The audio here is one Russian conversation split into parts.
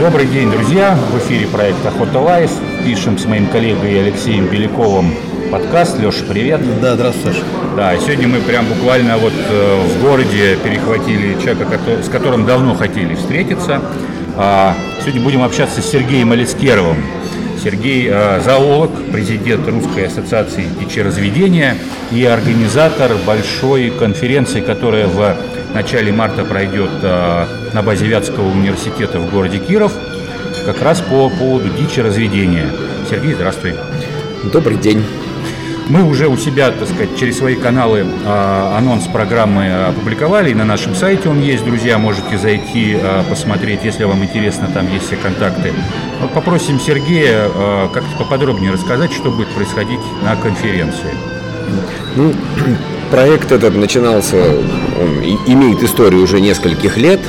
Добрый день, друзья! В эфире проект «Охота Life». Пишем с моим коллегой Алексеем Беляковым подкаст. Леша, привет! Да, здравствуй, Саша. Да, сегодня мы прям буквально вот э, в городе перехватили человека, с которым давно хотели встретиться. А, сегодня будем общаться с Сергеем Алискеровым. Сергей э, зоолог, президент Русской ассоциации дичеразведения и организатор большой конференции, которая в начале марта пройдет э, на базе Вятского университета в городе Киров, как раз по поводу дичеразведения. Сергей, здравствуй. Добрый день. Мы уже у себя, так сказать, через свои каналы э, анонс программы опубликовали, и на нашем сайте он есть, друзья, можете зайти, э, посмотреть, если вам интересно, там есть все контакты. Вот попросим Сергея э, как-то поподробнее рассказать, что будет происходить на конференции. Ну, проект этот начинался, он имеет историю уже нескольких лет.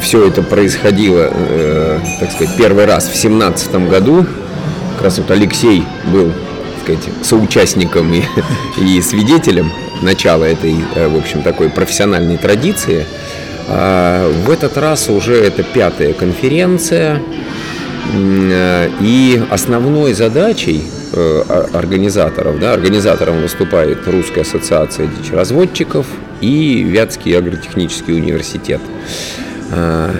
Все это происходило, так сказать, первый раз в 2017 году как раз вот Алексей был, так сказать, соучастником и, и свидетелем начала этой, э, в общем, такой профессиональной традиции. А в этот раз уже это пятая конференция, э, и основной задачей э, организаторов, да, организатором выступает Русская ассоциация дичеразводчиков и Вятский агротехнический университет. А,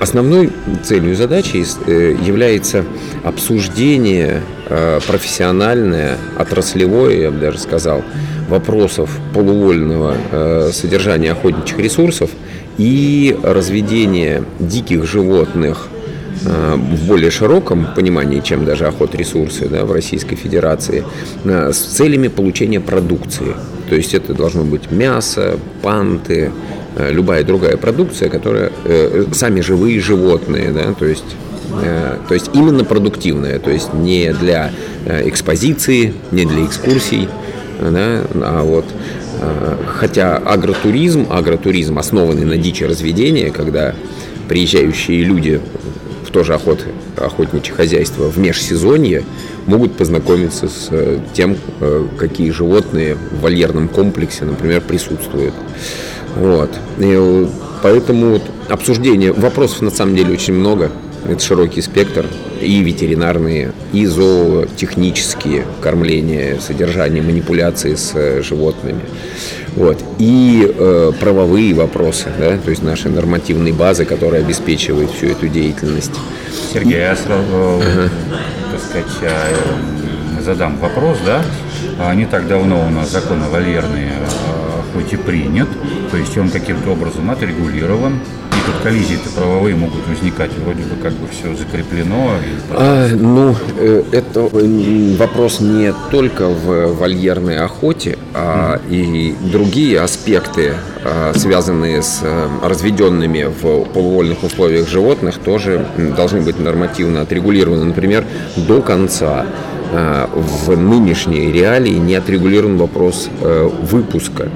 основной целью задачи э, является обсуждение э, профессиональное, отраслевое, я бы даже сказал, вопросов полувольного э, содержания охотничьих ресурсов и разведения диких животных в более широком понимании, чем даже охот ресурсы да, в Российской Федерации, с целями получения продукции. То есть это должно быть мясо, панты, Э, любая другая продукция, которая э, сами живые животные, да, то есть э, то есть именно продуктивная, то есть не для экспозиции, не для экскурсий, да, а вот хотя агротуризм, агротуризм основанный на дичи разведения, когда приезжающие люди в тоже охот, охотничье хозяйство в межсезонье могут познакомиться с тем, какие животные в вольерном комплексе, например, присутствуют. Вот. И поэтому вот обсуждение вопросов на самом деле очень много. Это широкий спектр. И ветеринарные, и зоотехнические кормления, содержание, манипуляции с э, животными. Вот. И э, правовые вопросы, да, то есть наши нормативные базы, которые обеспечивают всю эту деятельность. Сергей, я сразу, э, ага. так сказать, э, задам вопрос, да? А не так давно у нас закон о вольерные хоть и принят, то есть он каким-то образом отрегулирован, и тут коллизии-то правовые могут возникать, вроде бы как бы все закреплено. А, ну, э, это вопрос не только в вольерной охоте, а mm. и другие аспекты, а, связанные с э, разведенными в полувольных условиях животных, тоже должны быть нормативно отрегулированы. Например, до конца а, в нынешней реалии не отрегулирован вопрос э, выпуска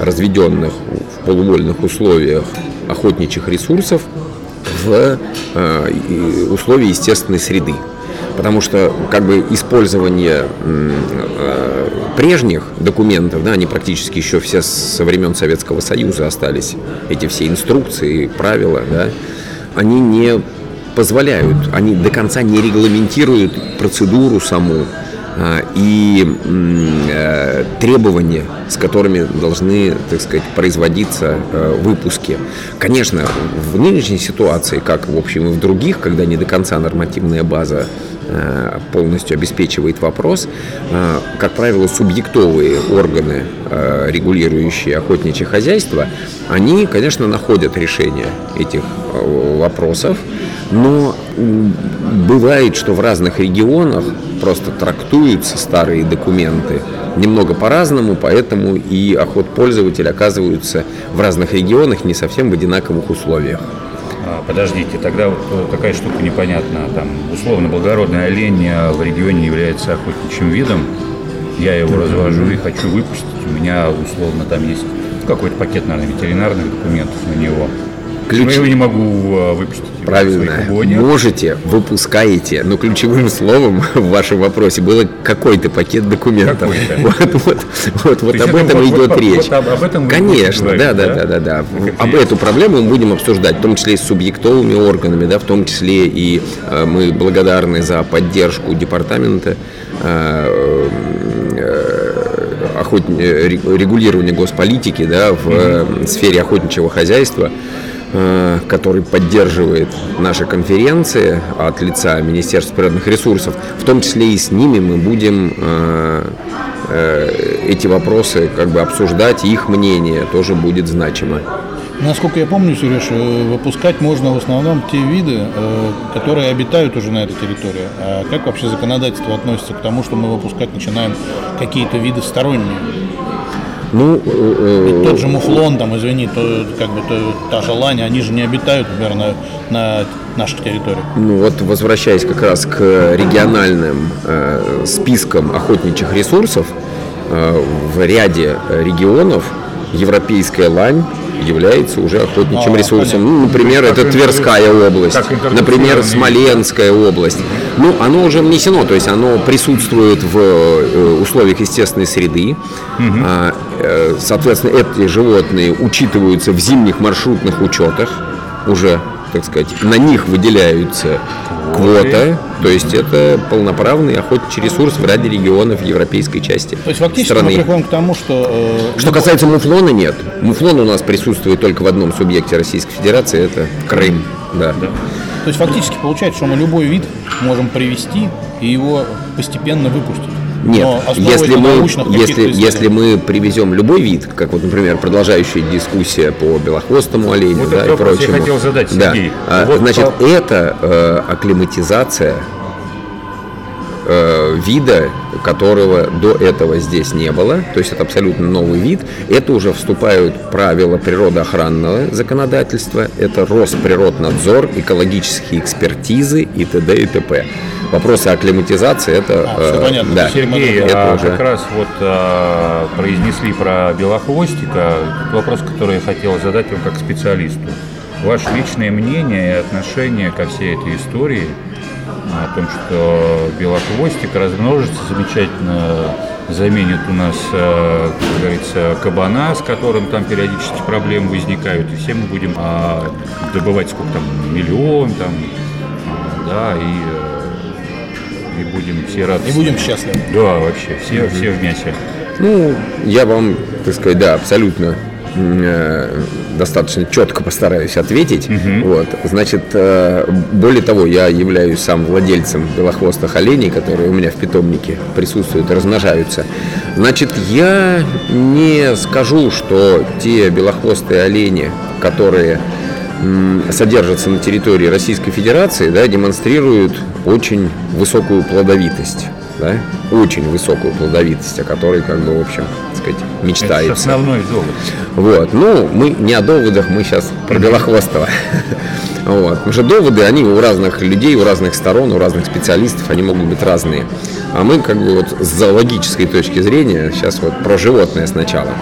разведенных в полувольных условиях охотничьих ресурсов в э, условия естественной среды. Потому что как бы использование э, прежних документов, да, они практически еще все со времен Советского Союза остались, эти все инструкции, правила, да, они не позволяют, они до конца не регламентируют процедуру саму, и э, требования, с которыми должны, так сказать, производиться э, выпуски. Конечно, в нынешней ситуации, как, в общем, и в других, когда не до конца нормативная база полностью обеспечивает вопрос, как правило, субъектовые органы, регулирующие охотничье хозяйство, они, конечно, находят решение этих вопросов, но бывает, что в разных регионах просто трактуются старые документы немного по-разному, поэтому и охот пользователя оказываются в разных регионах не совсем в одинаковых условиях. А, подождите, тогда вот э, такая штука непонятна. Там, условно, благородный олень э, в регионе является охотничьим видом. Я его развожу и хочу выпустить. У меня, условно, там есть какой-то пакет, наверное, ветеринарных документов на него. Ключ... я его не могу э, выпустить? Правильно. Можете, выпускаете, но ключевым словом в вашем вопросе было какой-то пакет документов. Вот, вот, вот, вот об этом идет вот, речь. Вот, об этом Конечно, да, да, да, да, да. Об эту проблему мы будем обсуждать, в том числе и с субъектовыми органами, да, в том числе и э, мы благодарны за поддержку департамента э, э, охот... Э, регулирования госполитики да, в mm-hmm. сфере охотничьего хозяйства. Э, который поддерживает наши конференции от лица Министерства природных ресурсов, в том числе и с ними мы будем э, э, эти вопросы как бы обсуждать, их мнение тоже будет значимо. Насколько я помню, Сереж, выпускать можно в основном те виды, которые обитают уже на этой территории. А как вообще законодательство относится к тому, что мы выпускать начинаем какие-то виды сторонние? Ну, э, тот же муфлон, там, извини, то, как бы, то, та же лань, они же не обитают, например, на, на наших территориях. Ну вот, возвращаясь как раз к региональным э, спискам охотничьих ресурсов, э, в ряде регионов европейская лань является уже охотничьим а, ресурсом. Ну, например, как это Тверская область, например, Смоленская область. Ну, оно уже внесено, то есть оно присутствует в э, условиях естественной среды. Угу. Соответственно, эти животные учитываются в зимних маршрутных учетах уже так сказать, на них выделяются квота, то есть это полноправный охотничий ресурс в ряде регионов европейской части То есть фактически страны. мы приходим к тому, что... Э, что касается муфлона, нет. Муфлон у нас присутствует только в одном субъекте Российской Федерации, это Крым. Да. да. То есть фактически получается, что мы любой вид можем привести и его постепенно выпустить. Нет, если мы, если, если мы привезем любой вид, как вот, например, продолжающая дискуссия по белохвостому оленю вот да, и прочему. Я хотел задать, Сергей. Да. Вот Значит, по... это э, акклиматизация э, вида, которого до этого здесь не было, то есть это абсолютно новый вид, это уже вступают правила природоохранного законодательства, это Росприроднадзор, экологические экспертизы и т.д. и т.п. Вопросы акклиматизации это... А, все э, понятно. Да. Сергей, это а, уже... как раз вот а, произнесли про белохвостика, вопрос, который я хотел задать вам как специалисту. Ваше личное мнение и отношение ко всей этой истории – о том, что белохвостик размножится замечательно, заменит у нас, э, как говорится, кабана, с которым там периодически проблемы возникают, и все мы будем а, добывать сколько там, миллион, там, да, и, э, и будем все рады. И будем счастливы. Да, вообще, все, mm-hmm. все в мясе. Ну, я вам, так сказать, да, абсолютно достаточно четко постараюсь ответить. Угу. Вот. Значит, э, более того, я являюсь сам владельцем белохвостых оленей, которые у меня в питомнике присутствуют и размножаются. Значит, я не скажу, что те белохвостые олени, которые содержатся на территории Российской Федерации, да, демонстрируют очень высокую плодовитость да, очень высокую плодовитость, о которой, как бы, в общем, сказать, мечтается. Это основной довод. Вот, ну, мы не о доводах, мы сейчас про Белохвостого. Вот. Потому что доводы, они у разных людей, у разных сторон, у разных специалистов, они могут быть разные. А мы, как бы, вот с зоологической точки зрения, сейчас вот про животное сначала.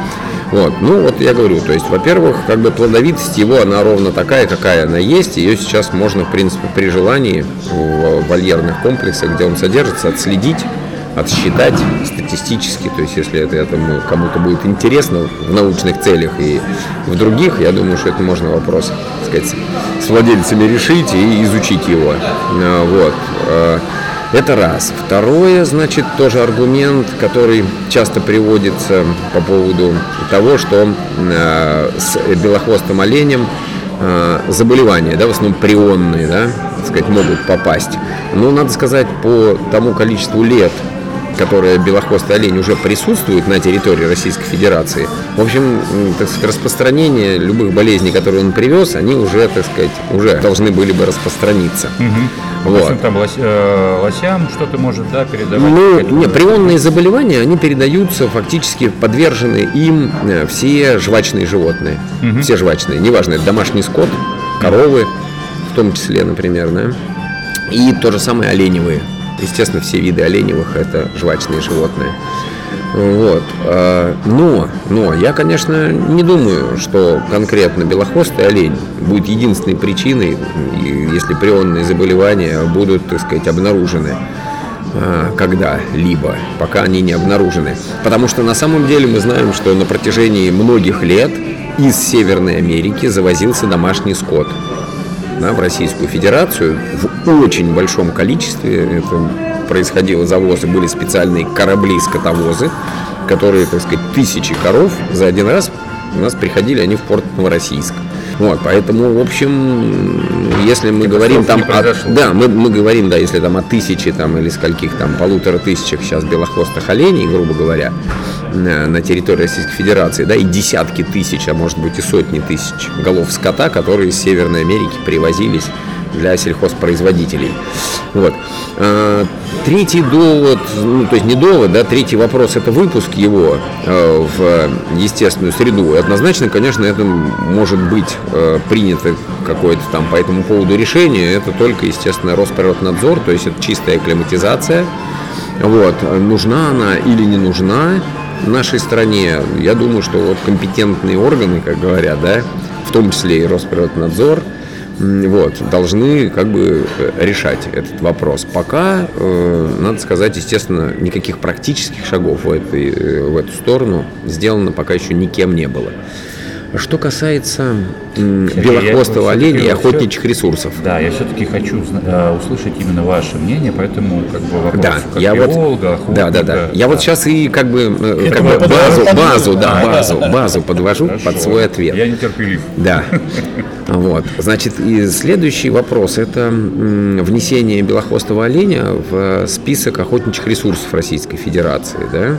Вот. Ну, вот я говорю, то есть, во-первых, как бы плодовитость его, она ровно такая, какая она есть. Ее сейчас можно, в принципе, при желании в вольерных комплексах, где он содержится, отследить отсчитать статистически, то есть если это, это кому-то будет интересно в научных целях и в других, я думаю, что это можно вопрос, так сказать, с владельцами решить и изучить его. А, вот. А, это раз. Второе, значит, тоже аргумент, который часто приводится по поводу того, что э, с белохвостым оленем заболевания, да, в основном прионные, да, так сказать, могут попасть. Но надо сказать, по тому количеству лет, которая белохвостый олень уже присутствует на территории Российской Федерации, в общем, так сказать, распространение любых болезней, которые он привез, они уже, так сказать, уже должны были бы распространиться. Угу. Вот. там лось, э, лосям что-то может, да, передавать? Ну, нет, прионные заболевания, они передаются фактически подвержены им э, все жвачные животные. Угу. Все жвачные, неважно, это домашний скот, коровы, в том числе, например, да, и то же самое оленевые. Естественно, все виды оленевых – это жвачные животные. Вот. А, но, но я, конечно, не думаю, что конкретно белохвостый олень будет единственной причиной, если прионные заболевания будут, так сказать, обнаружены а, когда-либо, пока они не обнаружены. Потому что на самом деле мы знаем, что на протяжении многих лет из Северной Америки завозился домашний скот да, в Российскую Федерацию в очень большом количестве. Это происходило завозы, были специальные корабли-скотовозы, которые, так сказать, тысячи коров за один раз у нас приходили они в порт Новороссийск. Вот, поэтому, в общем, если мы говорим там о, да, мы, мы говорим, да, если там о тысяче там или скольких там полутора тысячах сейчас белохвостых оленей, грубо говоря, на, на территории Российской Федерации, да, и десятки тысяч, а может быть и сотни тысяч голов скота, которые из Северной Америки привозились для сельхозпроизводителей. Вот. А, третий довод, ну, то есть не довод, да, третий вопрос – это выпуск его э, в естественную среду. И однозначно, конечно, это может быть э, принято какое-то там по этому поводу решение. Это только, естественно, Росприроднадзор, то есть это чистая акклиматизация. Вот. Нужна она или не нужна нашей стране? Я думаю, что вот компетентные органы, как говорят, да, в том числе и Росприроднадзор – вот, должны как бы э, решать этот вопрос. Пока, э, надо сказать, естественно, никаких практических шагов в, этой, э, в эту сторону сделано пока еще никем не было. Что касается белохвостого оленя и охотничьих ресурсов. Да, я все-таки хочу э, услышать именно ваше мнение, поэтому как бы вопрос да, как я биолога, вот, да, да, да. Я вот сейчас и как бы, э, как бы базу, базу, да, базу, базу подвожу Хорошо. под свой ответ. Я нетерпелив. Да. Вот. Значит, и следующий вопрос – это внесение белохвостого оленя в список охотничьих ресурсов Российской Федерации. Да?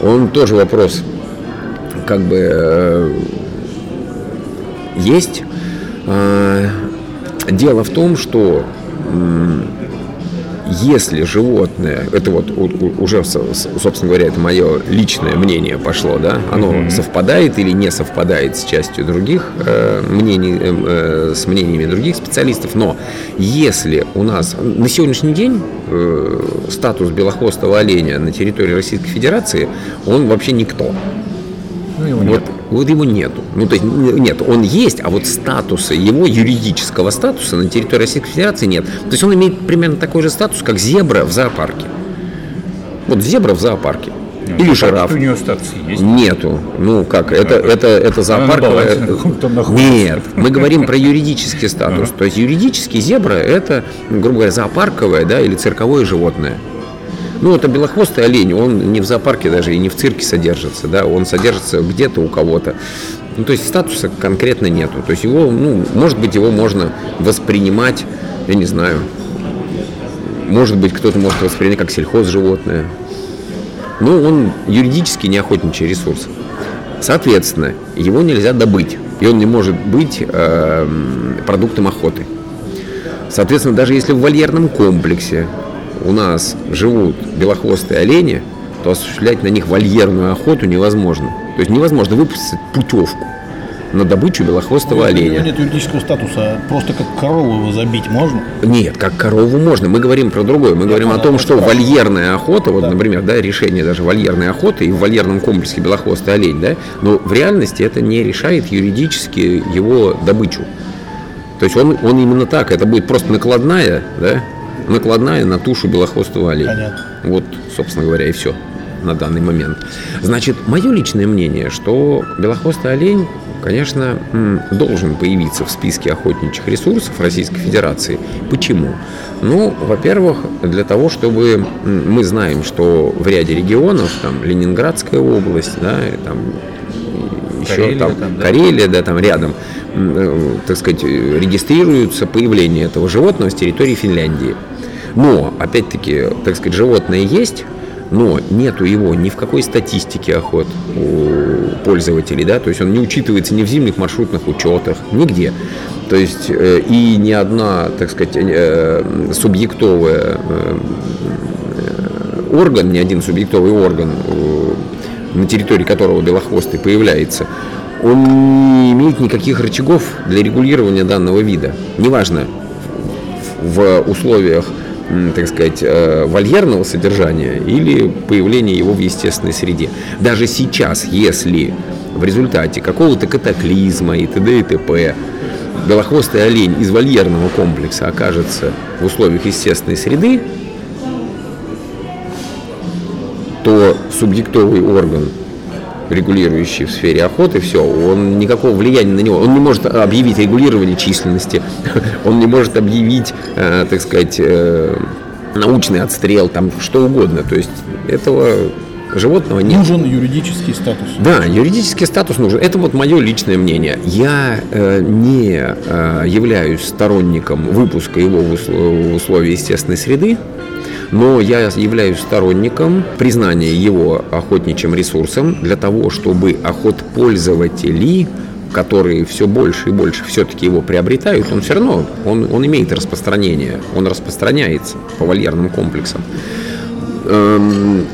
Он тоже вопрос как бы э, есть. А, дело в том, что если животное, это вот уже, собственно говоря, это мое личное мнение пошло, да, оно mm-hmm. совпадает или не совпадает с частью других э, мнений, э, э, с мнениями других специалистов, но если у нас на сегодняшний день э, статус белохвостого оленя на территории Российской Федерации, он вообще никто. Ну, его вот, вот его нету. Ну, то есть нет, он есть, а вот статуса, его юридического статуса на территории Российской Федерации нет. То есть он имеет примерно такой же статус, как зебра в зоопарке. Вот зебра в зоопарке. Ну, Или жираф. у нее статус есть? Нету. Ну как, это, это, это зоопарковая... Нет, мы говорим про юридический статус. То есть юридический зебра это, грубо говоря, зоопарковое да, или цирковое животное. Ну, это белохвостый олень, он не в зоопарке даже и не в цирке содержится, да, он содержится где-то у кого-то. Ну, то есть статуса конкретно нету. То есть его, ну, может быть, его можно воспринимать, я не знаю, может быть, кто-то может воспринять как сельхозживотное. Но он юридически не охотничий ресурс. Соответственно, его нельзя добыть, и он не может быть э, продуктом охоты. Соответственно, даже если в вольерном комплексе у нас живут белохвостые олени, то осуществлять на них вольерную охоту невозможно. То есть невозможно выпустить путевку на добычу белохвостого нет, оленя. Нет юридического статуса, просто как корову его забить можно? Нет, как корову можно. Мы говорим про другое. Мы Я говорим о том, что спрашиваю. вольерная охота, вот, да. например, да, решение даже вольерной охоты и в вольерном комплексе белохвостый олень, да, но в реальности это не решает юридически его добычу. То есть он, он именно так, это будет просто накладная, да, накладная на тушу белохвостого оленя. Понятно. Вот, собственно говоря, и все на данный момент. Значит, мое личное мнение, что белохвостый олень, конечно, должен появиться в списке охотничьих ресурсов Российской Федерации. Почему? Ну, во-первых, для того, чтобы мы знаем, что в ряде регионов, там Ленинградская область, да, там еще Карелия, там, там да? Карелия, да, там рядом, э, так сказать, регистрируется появление этого животного с территории Финляндии. Но, опять-таки, так сказать, животное есть, но нету его ни в какой статистике охот у пользователей, да, то есть он не учитывается ни в зимних маршрутных учетах, нигде. То есть э, и ни одна, так сказать, э, субъектовая э, орган, ни один субъектовый орган, на территории которого белохвостый появляется, он не имеет никаких рычагов для регулирования данного вида. Неважно, в условиях так сказать, э, вольерного содержания или появления его в естественной среде. Даже сейчас, если в результате какого-то катаклизма и т.д. и т.п. белохвостый олень из вольерного комплекса окажется в условиях естественной среды, то субъектовый орган, регулирующий в сфере охоты, все, он никакого влияния на него, он не может объявить регулирование численности, он не может объявить, э, так сказать, э, научный отстрел, там что угодно. То есть этого животного нет. Нужен юридический статус. Да, юридический статус нужен. Это вот мое личное мнение. Я э, не э, являюсь сторонником выпуска его в, усл- в условия естественной среды, но я являюсь сторонником признания его охотничьим ресурсом для того, чтобы охотпользователи которые все больше и больше все-таки его приобретают, он все равно, он, он имеет распространение, он распространяется по вольерным комплексам. Эм,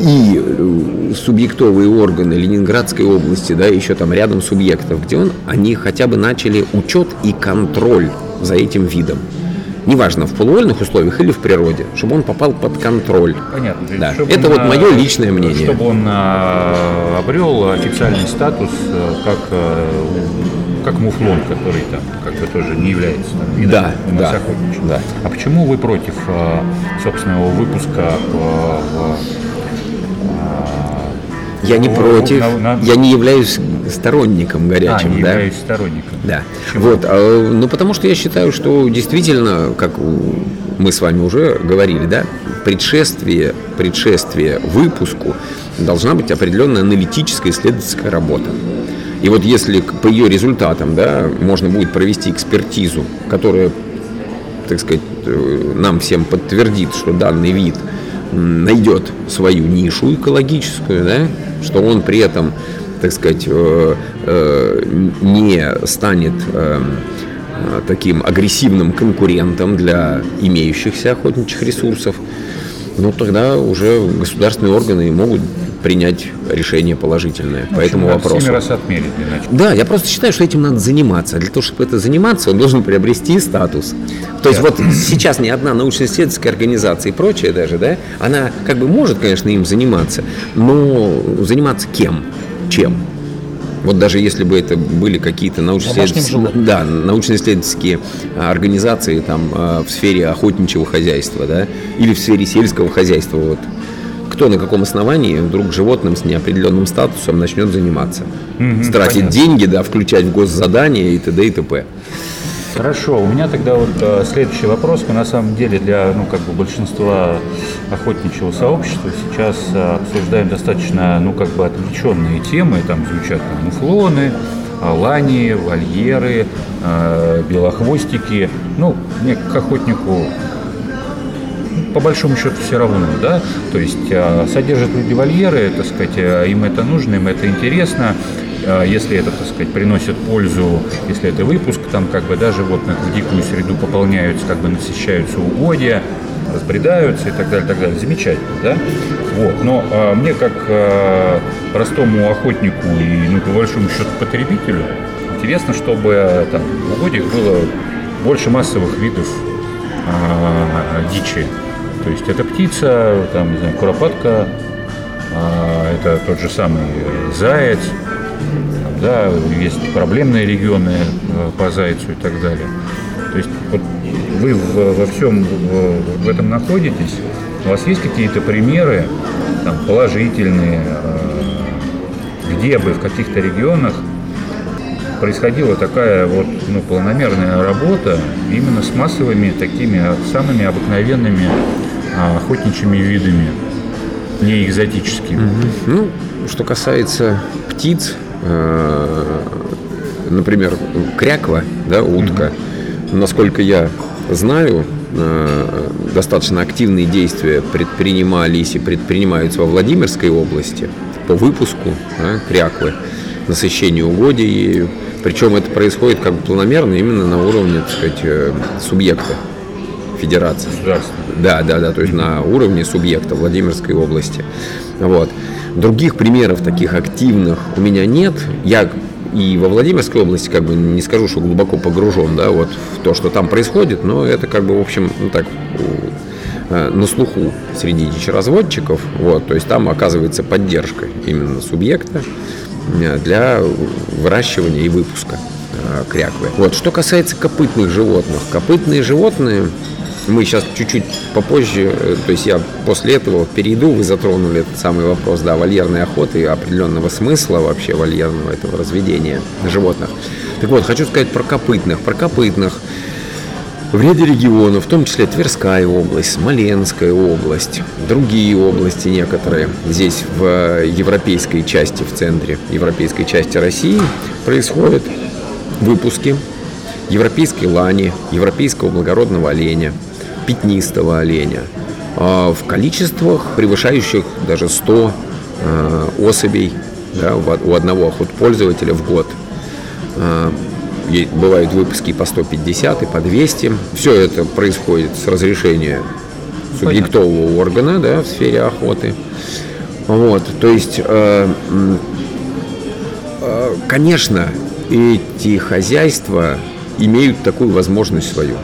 и э, субъектовые органы Ленинградской области, да, еще там рядом субъектов, где он, они хотя бы начали учет и контроль за этим видом. Неважно, в полувольных условиях или в природе, чтобы он попал под контроль. Понятно. Да. Это он, вот мое личное мнение. Чтобы он а, обрел официальный статус э, как, э, как муфлон, который там как бы тоже не является там, Да, да, да. А почему вы против а, собственного выпуска в- в- Я не против, на- на- я не являюсь сторонником а, горячим, не да. являюсь сторонником? Да. Почему? Вот, а, ну потому что я считаю, что действительно, как мы с вами уже говорили, да, предшествие, предшествие выпуску должна быть определенная аналитическая исследовательская работа. И вот если по ее результатам, да, можно будет провести экспертизу, которая, так сказать, э, нам всем подтвердит, что данный вид найдет свою нишу экологическую, да, что он при этом, так сказать, э, э, не станет э, таким агрессивным конкурентом для имеющихся охотничьих ресурсов, ну тогда уже государственные органы могут принять решение положительное по этому вопросу. Раз отмерить, иначе. Да, я просто считаю, что этим надо заниматься. Для того, чтобы это заниматься, он должен приобрести статус. То есть вот сейчас ни одна научно-исследовательская организация и прочее даже, да, она как бы может, конечно, им заниматься, но заниматься кем? Чем? Вот даже если бы это были какие-то научно-исследовательские, да, научно-исследовательские а, организации там, а, в сфере охотничьего хозяйства, да, или в сфере сельского хозяйства, вот, кто на каком основании вдруг животным с неопределенным статусом начнет заниматься. Тратить понятно. деньги, да, включать в госзадания и т.д. и т.п. Хорошо, у меня тогда вот э, следующий вопрос. Мы на самом деле для ну, как бы большинства охотничьего сообщества сейчас э, обсуждаем достаточно ну, как бы отвлеченные темы. Там звучат там, муфлоны, алани, вольеры, э, белохвостики. Ну, мне как охотнику по большому счету все равно, да, то есть э, содержат люди вольеры, так сказать, э, им это нужно, им это интересно, если это, так сказать, приносит пользу, если это выпуск, там как бы да, животных в дикую среду пополняются, как бы насыщаются угодья, разбредаются и так далее, так далее, замечательно, да, вот, но э, мне как э, простому охотнику и, ну, по большому счету, потребителю, интересно, чтобы э, там в угодьях было больше массовых видов а, дичи. То есть это птица, там, не знаю, куропатка, а, это тот же самый э, заяц, да, есть проблемные регионы э, по зайцу и так далее. То есть вот вы во всем в, в этом находитесь, у вас есть какие-то примеры там, положительные, э, где бы в каких-то регионах происходила такая вот ну, планомерная работа именно с массовыми такими самыми обыкновенными охотничьими видами, не экзотическими. Ну, что касается птиц, э, например, кряква, да, утка, насколько я знаю, э, достаточно активные действия предпринимались и предпринимаются во Владимирской области по выпуску да, кряквы, насыщению угодий ею. Причем это происходит как бы планомерно именно на уровне, так сказать, э, субъекта федерации. Да, да, да, то есть на уровне субъекта Владимирской области. Вот. Других примеров таких активных у меня нет. Я и во Владимирской области, как бы не скажу, что глубоко погружен, да, вот в то, что там происходит, но это как бы, в общем, ну так, э, на слуху среди дичеразводчиков, вот, то есть там оказывается поддержка именно субъекта э, для выращивания и выпуска э, кряквы. Вот, что касается копытных животных, копытные животные мы сейчас чуть-чуть попозже, э, то есть я после этого перейду, вы затронули этот самый вопрос, да, вольерной охоты и определенного смысла вообще вольерного этого разведения животных. Так вот, хочу сказать про копытных. Про копытных в ряде регионов, в том числе Тверская область, Смоленская область, другие области некоторые, здесь в европейской части, в центре европейской части России происходят выпуски европейской лани, европейского благородного оленя, пятнистого оленя а в количествах, превышающих даже 100 э, особей да, у одного охотпользователя в год. Э, бывают выпуски по 150 и по 200. Все это происходит с разрешения субъектового органа да, в сфере охоты. Вот, то есть, э, конечно, эти хозяйства имеют такую возможность свою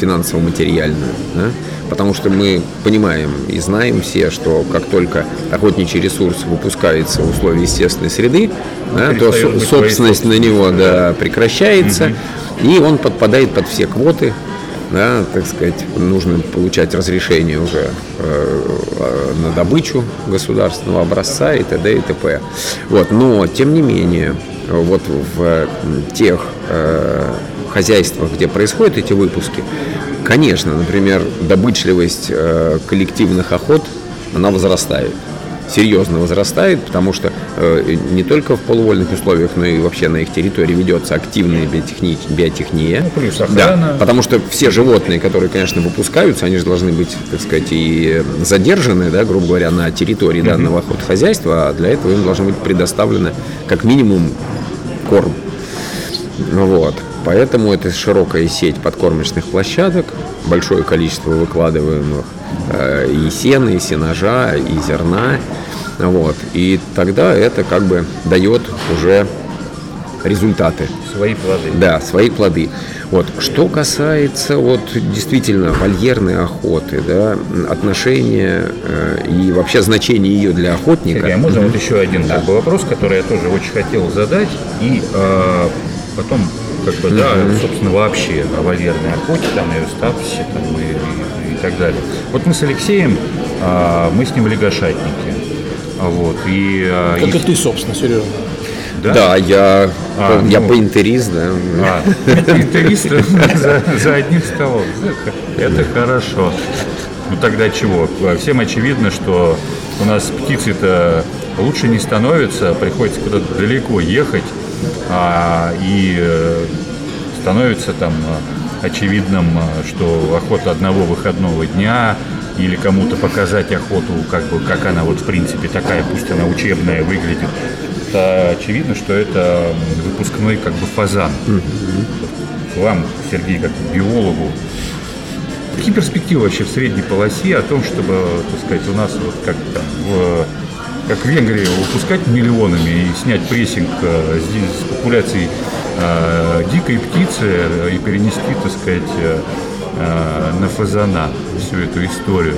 финансово-материальную. Да? Потому что мы понимаем и знаем все, что как только охотничий ресурс выпускается в условиях естественной среды, да, то собственность на него да, прекращается, угу. и он подпадает под все квоты, да, так сказать, нужно получать разрешение уже э, на добычу государственного образца и т.д. и т.п. Вот, но, тем не менее, вот в тех э, хозяйствах, где происходят эти выпуски, конечно, например, добычливость э, коллективных охот, она возрастает серьезно возрастает, потому что э, не только в полувольных условиях, но и вообще на их территории ведется активная биотехни... биотехния. Ну, плюс Да, потому что все животные, которые, конечно, выпускаются, они же должны быть, так сказать, и задержаны, да, грубо говоря, на территории данного охотхозяйства, а для этого им должно быть предоставлено как минимум корм. Вот. Поэтому это широкая сеть подкормочных площадок, большое количество выкладываемых э, и сена, и сенажа, и зерна. Вот. И тогда это как бы дает уже результаты. Свои плоды. Да, свои плоды. Вот. Что касается вот действительно вольерной охоты, да, отношения э, и вообще значения ее для охотника. Сергей, а можно mm-hmm. вот еще один да. бы, вопрос, который я тоже очень хотел задать, и э, потом как бы, да, собственно, вообще о вольерной охоте, там, ее статусе, там, и, и, и так далее. Вот мы с Алексеем, а, мы с ним лягошатники. А вот, и, а, как и, и ты, собственно, Сережа. Да? да, я, а, я ну, поинтерист, да. А, поинтерист за, за одним столом. Это хорошо. Ну тогда чего? Всем очевидно, что у нас птицы-то лучше не становится, приходится куда-то далеко ехать, а, и э, становится там э, очевидным, э, что охота одного выходного дня или кому-то показать охоту, как бы, как она вот в принципе такая, пусть она учебная выглядит, то очевидно, что это выпускной как бы фазан. Mm-hmm. Вам, Сергей, как биологу, какие перспективы вообще в средней полосе о том, чтобы, так сказать, у нас вот как там в как в Венгрии, выпускать миллионами и снять прессинг э, с популяцией э, дикой птицы и перенести, так сказать, э, на фазана всю эту историю.